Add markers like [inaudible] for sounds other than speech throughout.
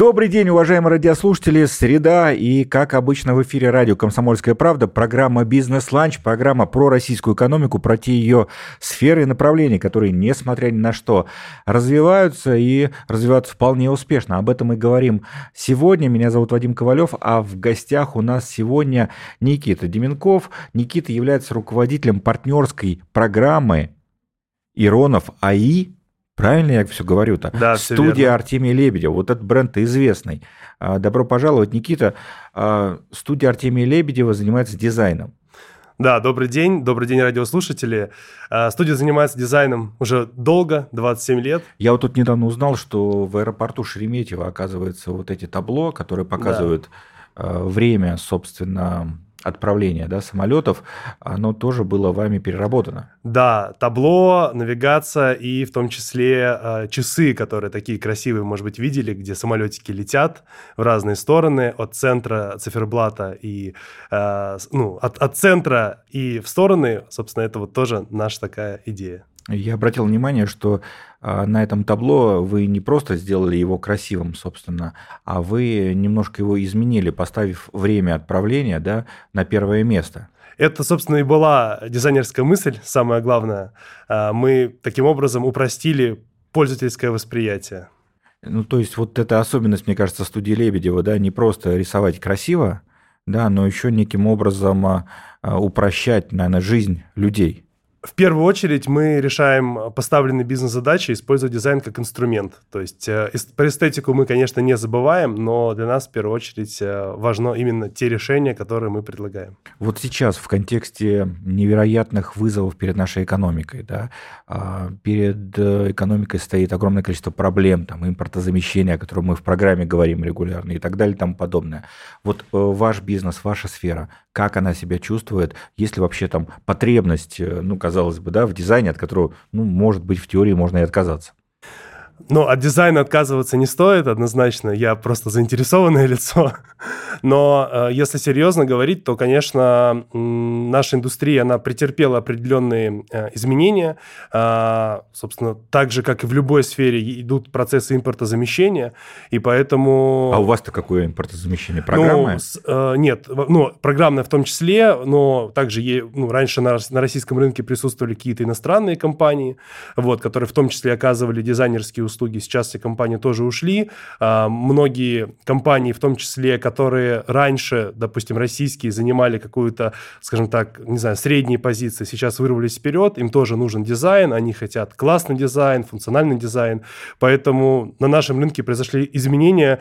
Добрый день, уважаемые радиослушатели. Среда и, как обычно, в эфире радио «Комсомольская правда» программа «Бизнес-ланч», программа про российскую экономику, про те ее сферы и направления, которые, несмотря ни на что, развиваются и развиваются вполне успешно. Об этом мы говорим сегодня. Меня зовут Вадим Ковалев, а в гостях у нас сегодня Никита Деменков. Никита является руководителем партнерской программы Иронов АИ Правильно я все говорю-то? Да, все Студия. Артемия Лебедева. Вот этот бренд известный. А, Добро пожаловать, Никита. А, Студия Артемия Лебедева занимается дизайном. Да, добрый день, добрый день, радиослушатели. А, Студия занимается дизайном уже долго, 27 лет. Я вот тут недавно узнал, что в аэропорту Шереметьево, оказывается, вот эти табло, которые показывают а, время, собственно, отправления да, самолетов, оно тоже было вами переработано. Да, табло, навигация и в том числе э, часы, которые такие красивые, может быть, видели, где самолетики летят в разные стороны от центра циферблата и э, ну, от, от центра и в стороны, собственно, это вот тоже наша такая идея. Я обратил внимание, что а, на этом табло вы не просто сделали его красивым, собственно, а вы немножко его изменили, поставив время отправления да, на первое место. Это, собственно, и была дизайнерская мысль, самое главное. А, Мы таким образом упростили пользовательское восприятие. Ну, то есть вот эта особенность, мне кажется, студии Лебедева, да, не просто рисовать красиво, да, но еще неким образом а, упрощать, наверное, жизнь людей. В первую очередь мы решаем поставленные бизнес-задачи, используя дизайн как инструмент. То есть э, про эстетику мы, конечно, не забываем, но для нас в первую очередь э, важно именно те решения, которые мы предлагаем. Вот сейчас в контексте невероятных вызовов перед нашей экономикой, да, а, перед э, экономикой стоит огромное количество проблем, там, импортозамещения, о котором мы в программе говорим регулярно и так далее и тому подобное. Вот э, ваш бизнес, ваша сфера, как она себя чувствует, есть ли вообще там потребность, э, ну, казалось бы, да, в дизайне, от которого, ну, может быть, в теории можно и отказаться? Но от дизайна отказываться не стоит, однозначно. Я просто заинтересованное [laughs] лицо. Но э, если серьезно говорить, то, конечно, наша индустрия, она претерпела определенные э, изменения. А, собственно, так же, как и в любой сфере, идут процессы импортозамещения. И поэтому... А у вас-то какое импортозамещение? Программное? Ну, э, нет, ну, программное в том числе, но также ну, раньше на, на российском рынке присутствовали какие-то иностранные компании, вот, которые в том числе оказывали дизайнерские услуги. Сейчас эти компании тоже ушли. А, многие компании, в том числе, которые раньше, допустим, российские, занимали какую-то, скажем так, не знаю, средние позиции, сейчас вырвались вперед, им тоже нужен дизайн, они хотят классный дизайн, функциональный дизайн. Поэтому на нашем рынке произошли изменения,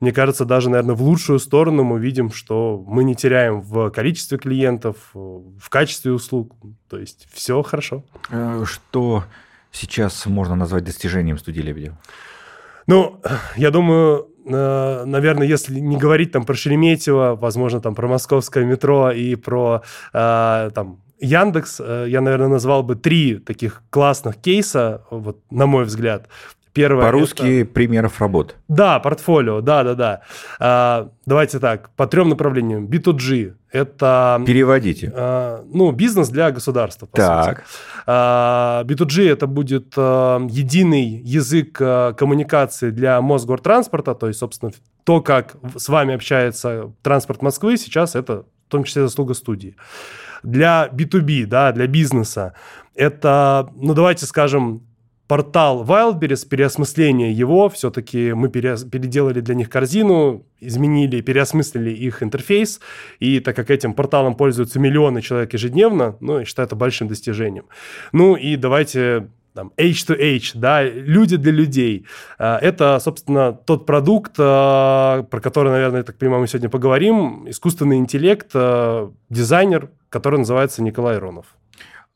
мне кажется, даже, наверное, в лучшую сторону мы видим, что мы не теряем в количестве клиентов, в качестве услуг. То есть все хорошо. Э, Что сейчас можно назвать достижением студии Лебедева? Ну, я думаю, э, наверное, если не говорить там про Шереметьево, возможно, там про московское метро и про э, там Яндекс, э, я, наверное, назвал бы три таких классных кейса, вот, на мой взгляд. Первое По-русски это- примеров работ. Да, портфолио, да, да, да. А, давайте так, по трем направлениям. B2G – это Переводите. а, ну, бизнес для государства, по сути. Так. А, B2G это будет а, единый язык а, коммуникации для Мосгортранспорта, то есть, собственно, то, как с вами общается транспорт Москвы, сейчас это в том числе заслуга студии. Для B2B, да, для бизнеса, это, ну, давайте скажем, портал Wildberries, переосмысление его, все-таки мы пере- переделали для них корзину, изменили, переосмыслили их интерфейс, и так как этим порталом пользуются миллионы человек ежедневно, ну, я считаю это большим достижением. Ну и давайте там, H2H, да, люди для людей. А, Это, собственно, тот продукт, а, про который, наверное, я так понимаю, мы сегодня поговорим. Искусственный интеллект, а, дизайнер, который называется Николай Ронов.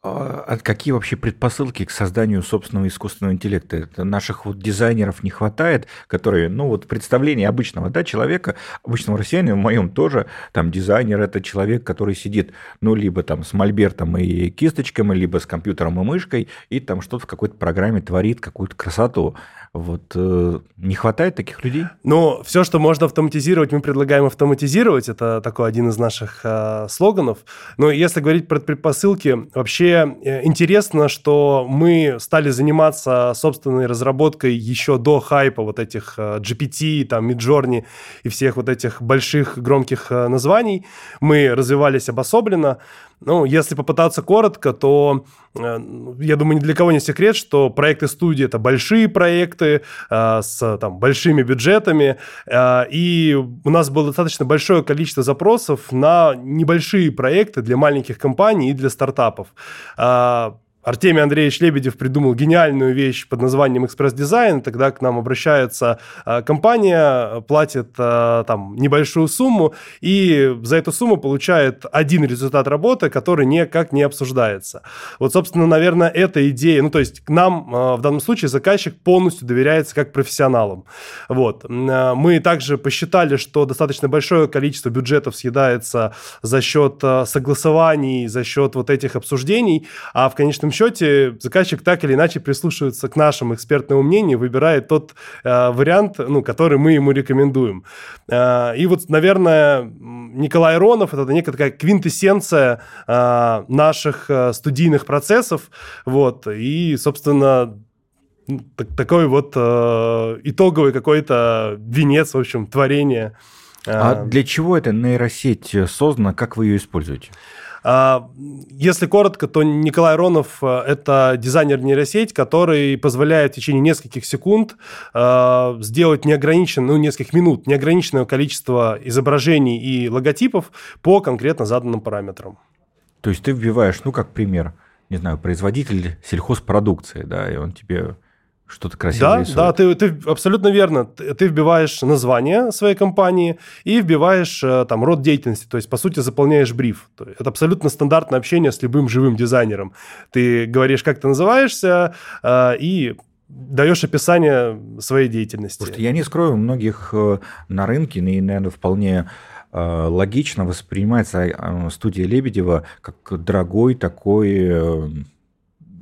А а какие вообще предпосылки к созданию собственного искусственного интеллекта? Это наших вот дизайнеров не хватает, которые, ну вот представление обычного да, человека, обычного россиянина, в моем тоже, там дизайнер это человек, который сидит, ну либо там с мольбертом и кисточками, либо с компьютером и мышкой, и там что-то в какой-то программе творит, какую-то красоту. Вот э, не хватает таких людей? Ну, все, что можно автоматизировать, мы предлагаем автоматизировать. Это такой один из наших э, слоганов. Но если говорить про предпосылки, вообще э, интересно, что мы стали заниматься собственной разработкой еще до хайпа вот этих э, GPT, там, Midjourney и всех вот этих больших громких э, названий. Мы развивались обособленно. Ну, если попытаться коротко, то э, я думаю, ни для кого не секрет, что проекты студии это большие проекты э, с там, большими бюджетами, э, и у нас было достаточно большое количество запросов на небольшие проекты для маленьких компаний и для стартапов. Артемий Андреевич Лебедев придумал гениальную вещь под названием «Экспресс-дизайн». Тогда к нам обращается э, компания, платит э, там небольшую сумму, и за эту сумму получает один результат работы, который никак не обсуждается. Вот, собственно, наверное, эта идея, ну, то есть к нам э, в данном случае заказчик полностью доверяется как профессионалам. Вот. Мы также посчитали, что достаточно большое количество бюджетов съедается за счет согласований, за счет вот этих обсуждений, а в конечном счете заказчик так или иначе прислушивается к нашему экспертному мнению, выбирает тот э, вариант, ну, который мы ему рекомендуем. Э, и вот, наверное, Николай Ронов это некая такая квинтэссенция э, наших э, студийных процессов, вот, и, собственно, такой вот э, итоговый какой-то венец, в общем, творения. А э, для чего эта нейросеть создана, как вы ее используете? А, если коротко, то Николай Ронов э, – это дизайнер нейросеть, который позволяет в течение нескольких секунд э, сделать неограниченное, ну, нескольких минут, неограниченное количество изображений и логотипов по конкретно заданным параметрам. То есть ты вбиваешь, ну, как пример, не знаю, производитель сельхозпродукции, да, и он тебе что-то красивое да, рисует. Да, ты, ты абсолютно верно. Ты, ты вбиваешь название своей компании и вбиваешь э, там род деятельности, то есть, по сути, заполняешь бриф. Это абсолютно стандартное общение с любым живым дизайнером. Ты говоришь, как ты называешься, э, и даешь описание своей деятельности. Потому что я не скрою, у многих э, на рынке, и, наверное, вполне логично воспринимается студия Лебедева как дорогой такой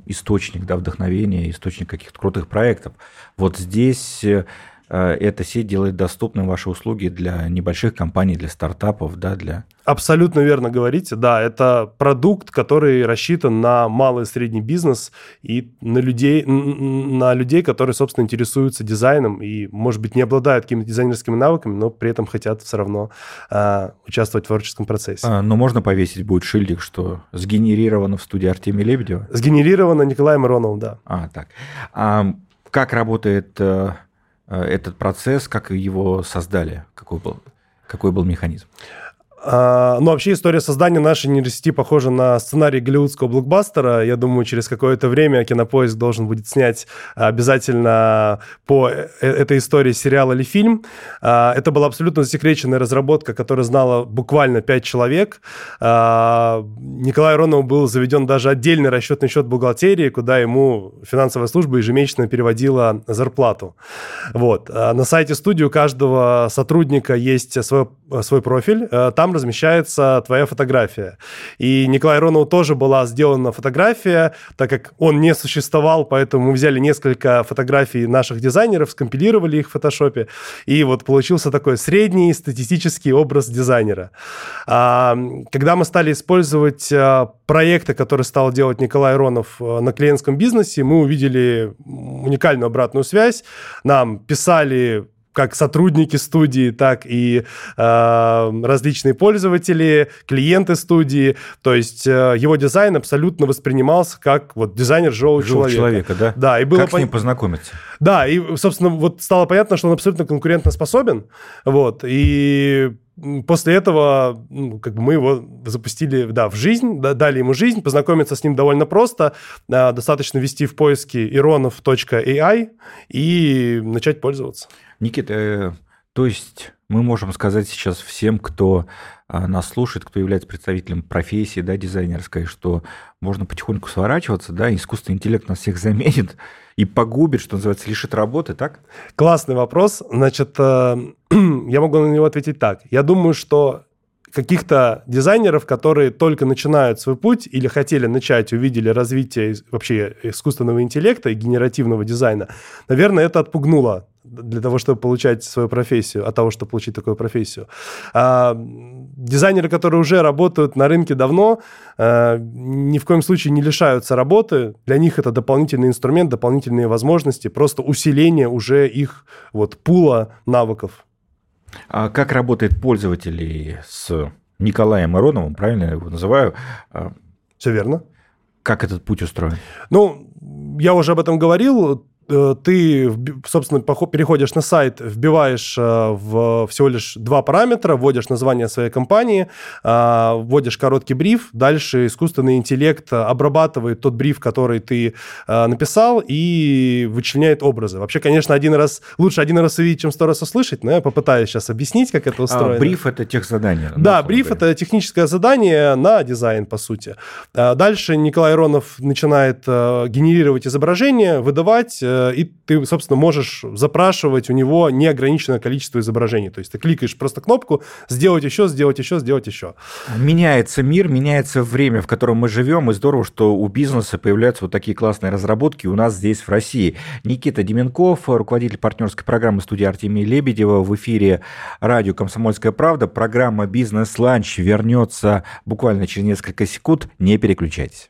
источник да, вдохновения, источник каких-то крутых проектов. Вот здесь э, эта сеть делает доступны ваши услуги для небольших компаний, для стартапов, да, для... Абсолютно верно говорите, да, это продукт, который рассчитан на малый и средний бизнес и на людей, на людей, которые, собственно, интересуются дизайном и, может быть, не обладают какими-то дизайнерскими навыками, но при этом хотят все равно а, участвовать в творческом процессе. А, но можно повесить будет шильдик, что сгенерировано в студии Артемия Лебедева? Сгенерировано Николаем Ироновым, да. А, так. А как работает э, этот процесс, как его создали, какой был, какой был механизм? А, ну, вообще история создания нашей нейросети похожа на сценарий голливудского блокбастера. Я думаю, через какое-то время Кинопоиск должен будет снять обязательно по э, этой истории сериал или фильм. А, это была абсолютно засекреченная разработка, которая знала буквально пять человек. А, Николай Ронову был заведен даже отдельный расчетный счет бухгалтерии, куда ему финансовая служба ежемесячно переводила зарплату. Вот. На сайте студии у каждого сотрудника есть свой, свой профиль. Там размещается твоя фотография. И Николай Ронову тоже была сделана фотография, так как он не существовал, поэтому мы взяли несколько фотографий наших дизайнеров, скомпилировали их в фотошопе, и вот получился такой средний статистический образ дизайнера. А, когда мы стали использовать а, проекты, которые стал делать Николай Ронов а, на клиентском бизнесе, мы увидели уникальную обратную связь. Нам писали как сотрудники студии, так и э, различные пользователи, клиенты студии. То есть э, его дизайн абсолютно воспринимался как вот дизайнер живого, живого человека. человека. Да. Да, и было как пон... с ним познакомиться? Да, и, собственно, вот стало понятно, что он абсолютно конкурентоспособен. Вот, и после этого ну, как бы мы его запустили да, в жизнь, да, дали ему жизнь, познакомиться с ним довольно просто. А, достаточно ввести в поиске ironov.ai и начать пользоваться. Никита, э, то есть мы можем сказать сейчас всем, кто а, нас слушает, кто является представителем профессии да, дизайнерской, что можно потихоньку сворачиваться, да, искусственный интеллект нас всех заменит и погубит, что называется, лишит работы, так? Классный вопрос. Значит, э, [clears throat] я могу на него ответить так. Я думаю, что каких-то дизайнеров, которые только начинают свой путь или хотели начать, увидели развитие вообще искусственного интеллекта и генеративного дизайна, наверное, это отпугнуло для того, чтобы получать свою профессию, от того, чтобы получить такую профессию. А, дизайнеры, которые уже работают на рынке давно, а, ни в коем случае не лишаются работы. Для них это дополнительный инструмент, дополнительные возможности, просто усиление уже их вот пула навыков. А как работает пользователь с Николаем Ироновым, правильно я его называю? А, Все верно. Как этот путь устроен? Ну, я уже об этом говорил. Э, ты, собственно, переходишь на сайт, вбиваешь э, в всего лишь два параметра, вводишь название своей компании, э, вводишь короткий бриф, дальше искусственный интеллект обрабатывает тот бриф, который ты написал, и вычленяет образы. Вообще, конечно, один раз лучше один раз увидеть, чем сто раз услышать, но я попытаюсь сейчас объяснить, как это а, устроено. А, бриф – это техзадание. Да, бриф – это техническое задание на дизайн, по сути. Дальше Николай Ронов начинает генерировать изображение, выдавать Э, и ты, собственно, можешь запрашивать у него неограниченное количество изображений. То есть ты кликаешь просто кнопку «сделать еще», «сделать еще», «сделать еще». Меняется мир, меняется время, в котором мы живем, и здорово, что у бизнеса появляются вот такие классные разработки у нас здесь, в России. Никита Деменков, руководитель партнерской программы студии Артемия Лебедева в эфире радио «Комсомольская правда». Программа «Бизнес-ланч» вернется буквально через несколько секунд. Не переключайтесь.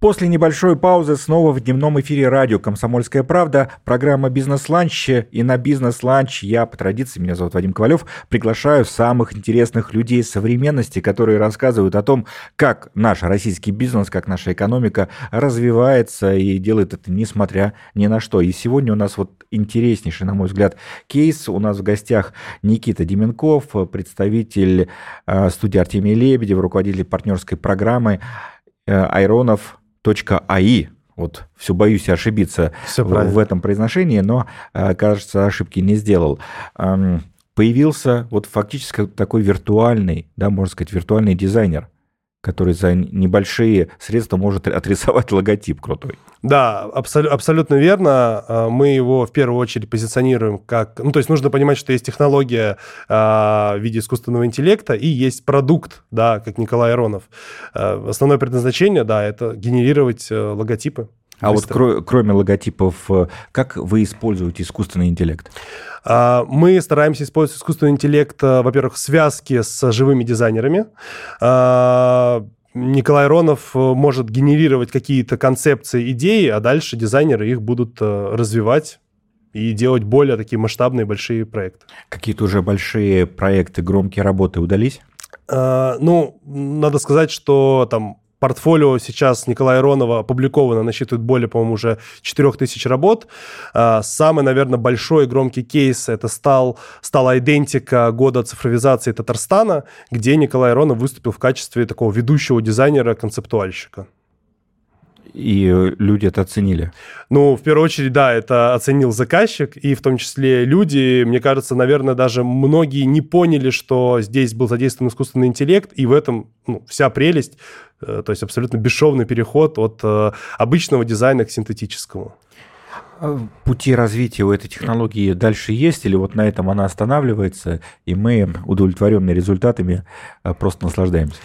После небольшой паузы снова в дневном эфире радио «Комсомольская правда» программа «Бизнес-ланч». И на «Бизнес-ланч» я, по традиции, меня зовут Вадим Ковалев, приглашаю самых интересных людей современности, которые рассказывают о том, как наш российский бизнес, как наша экономика развивается и делает это несмотря ни на что. И сегодня у нас вот интереснейший, на мой взгляд, кейс. У нас в гостях Никита Деменков, представитель э, студии Артемия Лебедева, руководитель партнерской программы э, Айронов .ai. Вот все боюсь ошибиться все в, в этом произношении, но, э, кажется, ошибки не сделал. Появился вот фактически такой виртуальный, да, можно сказать, виртуальный дизайнер – который за небольшие средства может отрисовать логотип крутой. Да, абсол- абсолютно верно. А, мы его в первую очередь позиционируем как... Ну, то есть нужно понимать, что есть технология э, в виде искусственного интеллекта и есть продукт, да, как Николай Аронов. Э, основное предназначение, да, это генерировать э, логотипы. А Быстро. вот кро- кроме логотипов, как вы используете искусственный интеллект? А, мы стараемся использовать искусственный интеллект, э, во-первых, в связке с живыми дизайнерами. А, Николай Ронов э, может генерировать какие-то концепции, идеи, а дальше дизайнеры их будут э, развивать и делать более такие масштабные большие проекты. Какие-то уже большие проекты, громкие работы удались? Uh, ну, надо сказать, что там портфолио сейчас Николая Ронова опубликовано, насчитывает более, по-моему, уже 4000 работ. А, самый, наверное, большой и громкий кейс это стал, стала идентика года цифровизации Татарстана, где Николай Ронов выступил в качестве такого ведущего дизайнера-концептуальщика. И люди это оценили? Ну, в первую очередь, да, это оценил заказчик, и в том числе люди, мне кажется, наверное, даже многие не поняли, что здесь был задействован искусственный интеллект, и в этом ну, вся прелесть Э, то есть абсолютно бесшовный переход от э, обычного дизайна к синтетическому. А пути развития у этой технологии дальше есть, или вот на этом она останавливается, и мы, удовлетворенные результатами, э, просто наслаждаемся?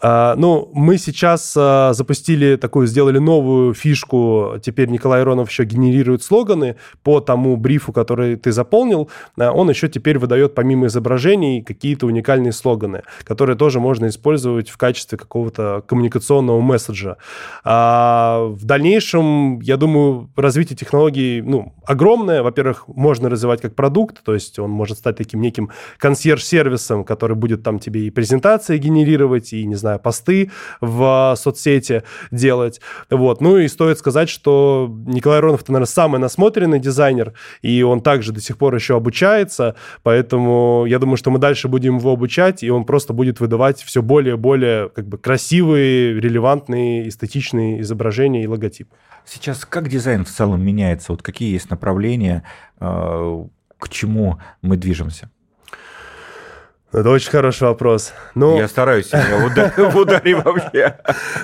А, ну, мы сейчас а, запустили такую, сделали новую фишку. Теперь Николай Иронов еще генерирует слоганы по тому брифу, который ты заполнил. А, он еще теперь выдает помимо изображений какие-то уникальные слоганы, которые тоже можно использовать в качестве какого-то коммуникационного месседжа. В дальнейшем, я думаю, развитие технологий ну, огромное. Во-первых, можно развивать как продукт, то есть он может стать таким неким консьерж-сервисом, который будет там тебе и презентации генерировать, и, не знаю, знаю, посты в соцсети делать. Вот. Ну и стоит сказать, что Николай Ронов, это, наверное, самый насмотренный дизайнер, и он также до сих пор еще обучается, поэтому я думаю, что мы дальше будем его обучать, и он просто будет выдавать все более и более как бы красивые, релевантные, эстетичные изображения и логотип. Сейчас как дизайн в целом меняется? Вот какие есть направления, э, к чему мы движемся? Это очень хороший вопрос. Ну, я стараюсь в [laughs] ударе вообще.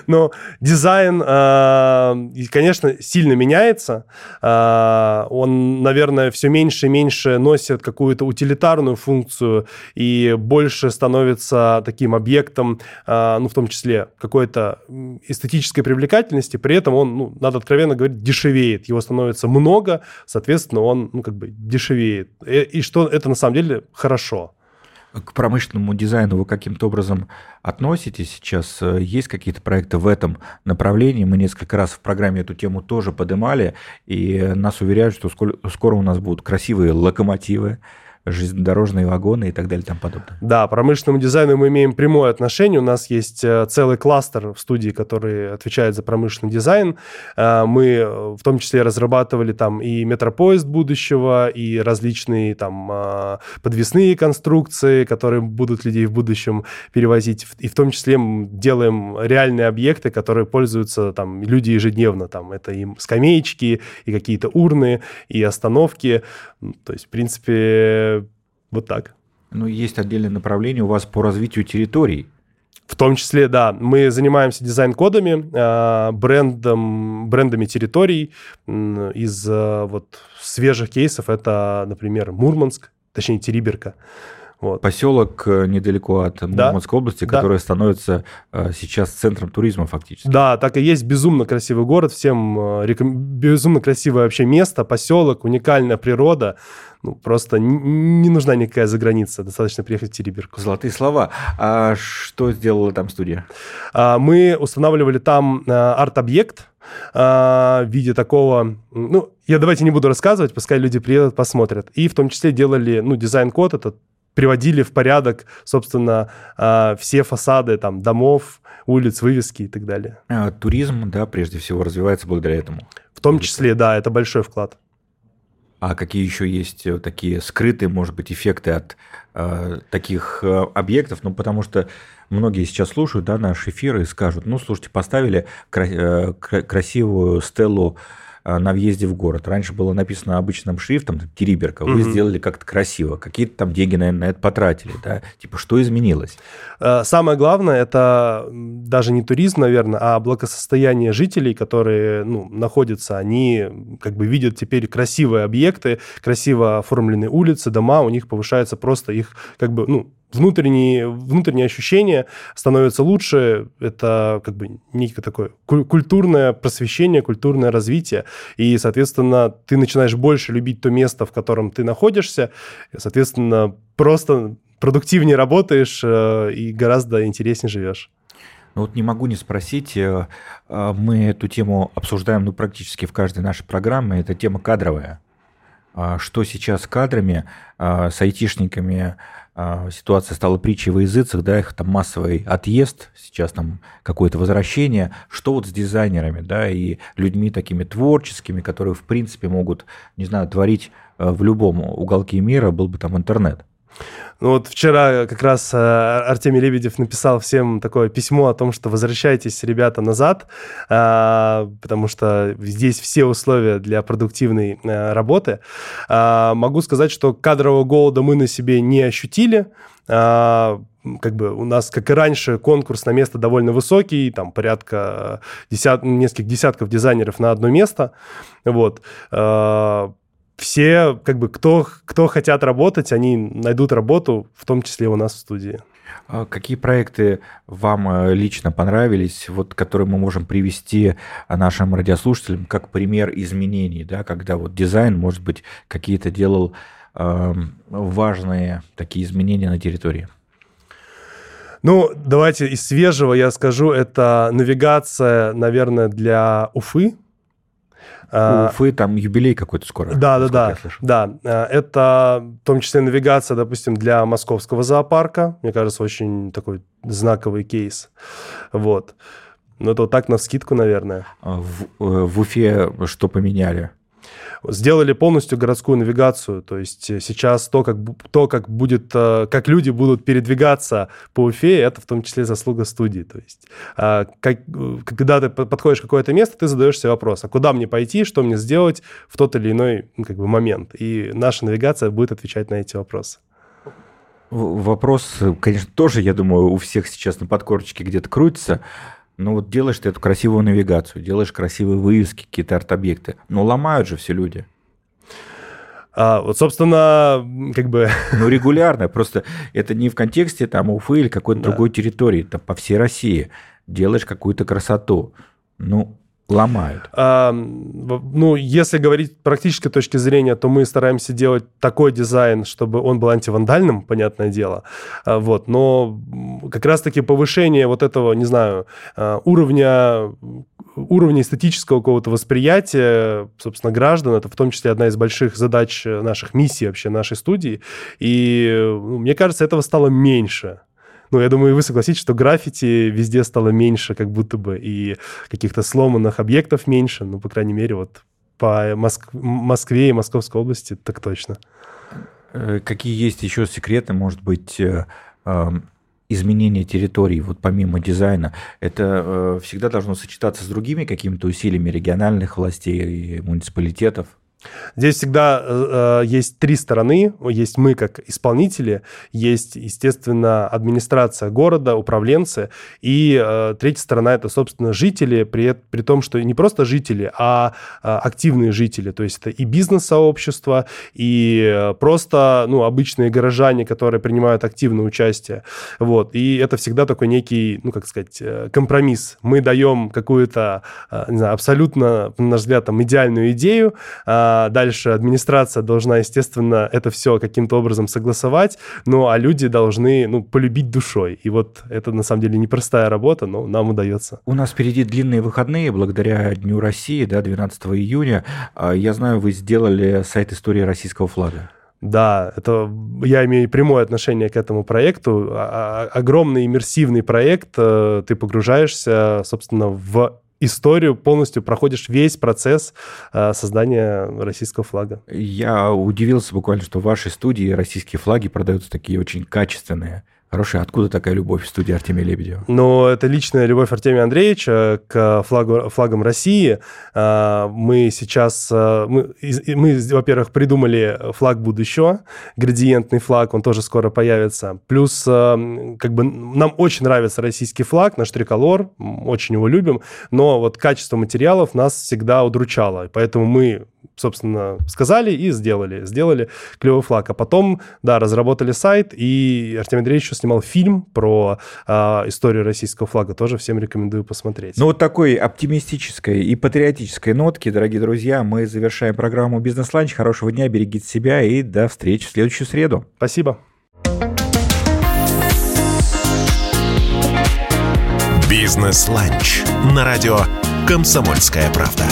Но дизайн, а, конечно, сильно меняется. А, он, наверное, все меньше и меньше носит какую-то утилитарную функцию и больше становится таким объектом, а, ну, в том числе какой-то эстетической привлекательности. При этом он, ну, надо откровенно говорить, дешевеет. Его становится много, соответственно, он, ну, как бы дешевеет. И что это на самом деле хорошо к промышленному дизайну вы каким-то образом относитесь сейчас? Есть какие-то проекты в этом направлении? Мы несколько раз в программе эту тему тоже поднимали, и нас уверяют, что скоро у нас будут красивые локомотивы, железнодорожные вагоны и так далее и тому подобное. Да, промышленному дизайну мы имеем прямое отношение. У нас есть э, целый кластер в студии, который отвечает за промышленный дизайн. Э, мы э, в том числе разрабатывали там и метропоезд будущего, и различные там подвесные конструкции, которые будут людей в будущем перевозить. И в том числе делаем реальные объекты, которые пользуются там люди ежедневно. Там это и скамеечки, и какие-то урны, и остановки. То есть, в принципе, вот так. Ну, есть отдельное направление у вас по развитию территорий. В том числе, да, мы занимаемся дизайн-кодами, а, брендом, брендами территорий. Из а, вот свежих кейсов это, например, Мурманск, точнее, Териберка. Вот. Поселок э, недалеко от Мурманской да? области, который да. становится э, сейчас центром туризма фактически. Да, так и есть безумно красивый город, всем э, реком... безумно красивое вообще место, поселок, уникальная природа. Ну, просто не нужна никакая заграница, достаточно приехать в Териберку. Золотые слова. А что сделала там студия? А, мы устанавливали там арт-объект, в виде такого, ну, я давайте не буду рассказывать, пускай люди приедут, посмотрят. И в том числе делали, ну, дизайн-код, это приводили в порядок, собственно, а, все фасады там домов, улиц, вывески и так далее. А, туризм, да, прежде всего развивается благодаря этому. В том числе, да, это большой вклад. А какие еще есть э, такие скрытые, может быть, эффекты от э, таких э, объектов? Ну, потому что многие сейчас слушают да, наш эфир и скажут, ну, слушайте, поставили кра- э, красивую стелу на въезде в город. Раньше было написано обычным шрифтом, Териберка, вы угу. сделали как-то красиво, какие-то там деньги, наверное, на это потратили, да? Типа, что изменилось? Э, самое главное, это даже не туризм, наверное, а благосостояние жителей, которые, ну, находятся, они как бы видят теперь красивые объекты, красиво оформленные улицы, дома, у них повышается просто их, как бы, ну, внутренние, внутренние ощущения становятся лучше. Это как бы некое такое культурное просвещение, культурное развитие. И, соответственно, ты начинаешь больше любить то место, в котором ты находишься. И, соответственно, просто продуктивнее работаешь э, и гораздо интереснее живешь. Ну вот не могу не спросить, э, э, мы эту тему обсуждаем ну, практически в каждой нашей программе, это тема кадровая. А что сейчас с кадрами, с айтишниками, а, ситуация стала притчей во языцах, да, их там массовый отъезд, сейчас там какое-то возвращение. Что вот с дизайнерами, да, и людьми такими творческими, которые, в принципе, могут, не знаю, творить э, в любом уголке мира, был бы там интернет. Ну вот вчера как раз э, Артемий Лебедев написал всем такое письмо о том, что возвращайтесь, ребята, назад, э, потому что здесь все условия для продуктивной э, работы. Могу сказать, что кадрового голода мы на себе не ощутили как бы у нас, как и раньше, конкурс на место довольно высокий, там порядка десят, нескольких десятков дизайнеров на одно место. Вот все, как бы, кто, кто хотят работать, они найдут работу, в том числе у нас в студии. А какие проекты вам э, лично понравились, вот, которые мы можем привести нашим радиослушателям как пример изменений, да, когда вот дизайн, может быть, какие-то делал э, важные такие изменения на территории? Ну, давайте из свежего я скажу, это навигация, наверное, для Уфы, а, Уфы там юбилей какой-то скоро. Да, да, да. Да, а, это в том числе навигация, допустим, для московского зоопарка. Мне кажется, очень такой знаковый кейс. Вот. Ну, это вот так на скидку, наверное. А в, э, в Уфе что поменяли? Сделали полностью городскую навигацию. То есть э, сейчас то, как, то, как, будет, э, как люди будут передвигаться по Уфе, это в том числе заслуга студии. То есть а, как, э, когда ты подходишь в какое-то место, ты задаешь себе вопрос, а куда мне пойти, что мне сделать в тот или иной ну, как бы, момент. И наша навигация будет отвечать на эти вопросы. Вопрос, конечно, тоже, я думаю, у всех сейчас на подкорочке где-то крутится. Ну вот делаешь ты эту красивую навигацию, делаешь красивые вывески, какие-то арт-объекты. Но ломают же все люди. А, вот, собственно, как бы... [laughs] Ну, регулярно, просто это не в контексте там Уфы или какой-то да. другой территории, это по всей России. Делаешь какую-то красоту. Ну, ломают? А, ну, если говорить практической точки зрения, то мы стараемся делать такой дизайн, чтобы он был антивандальным, понятное дело. А, вот, но как раз-таки повышение вот этого, не знаю, а, уровня уровня эстетического какого-то восприятия, собственно, граждан, это в том числе одна из больших задач наших миссий вообще нашей студии. И ну, мне кажется, этого стало меньше. Ну, я думаю, вы согласитесь, что граффити везде стало меньше, как будто бы, и каких-то сломанных объектов меньше, ну, по крайней мере, вот по Моск... Москве и Московской области так точно. Э, какие есть еще секреты, может быть, э, изменения территории, вот помимо дизайна, это э, всегда должно сочетаться с другими какими-то усилиями региональных властей и муниципалитетов? Здесь всегда э, э, есть три стороны. Есть мы как исполнители, есть, естественно, администрация города, управленцы, и э, третья сторона это, собственно, жители, при, при том, что не просто жители, а э, активные жители. То есть это и бизнес-сообщество, и э, просто ну, обычные горожане, которые принимают активное участие. Вот. И это всегда такой некий, ну, как сказать, э, компромисс. Мы даем какую-то, э, не знаю, абсолютно, на наш взгляд, там, идеальную идею, э, а дальше администрация должна, естественно, это все каким-то образом согласовать, ну, а люди должны, ну, полюбить душой. И вот это, на самом деле, непростая работа, но нам удается. У нас впереди длинные выходные, благодаря Дню России, да, 12 июня. А, я знаю, вы сделали сайт истории российского флага. Да, это я имею прямое отношение к этому проекту. А, огромный иммерсивный проект. Э, ты погружаешься, собственно, в историю, полностью проходишь весь процесс э, создания российского флага. Я удивился буквально, что в вашей студии российские флаги продаются такие очень качественные. Хорошая, откуда такая любовь в студии Артемия Лебедева? Ну, это личная любовь Артемия Андреевича к флагу, флагам России. А, мы сейчас, а, мы, мы, во-первых, придумали флаг будущего, градиентный флаг, он тоже скоро появится. Плюс, а, как бы, нам очень нравится российский флаг, наш триколор, очень его любим, но вот качество материалов нас всегда удручало, поэтому мы собственно, сказали и сделали. Сделали клевый флаг. А потом, да, разработали сайт, и Артемий Андреевич еще снимал фильм про э, историю российского флага. Тоже всем рекомендую посмотреть. Ну, вот такой оптимистической и патриотической нотки, дорогие друзья, мы завершаем программу «Бизнес-ланч». Хорошего дня, берегите себя и до встречи в следующую среду. Спасибо. «Бизнес-ланч» на радио «Комсомольская правда».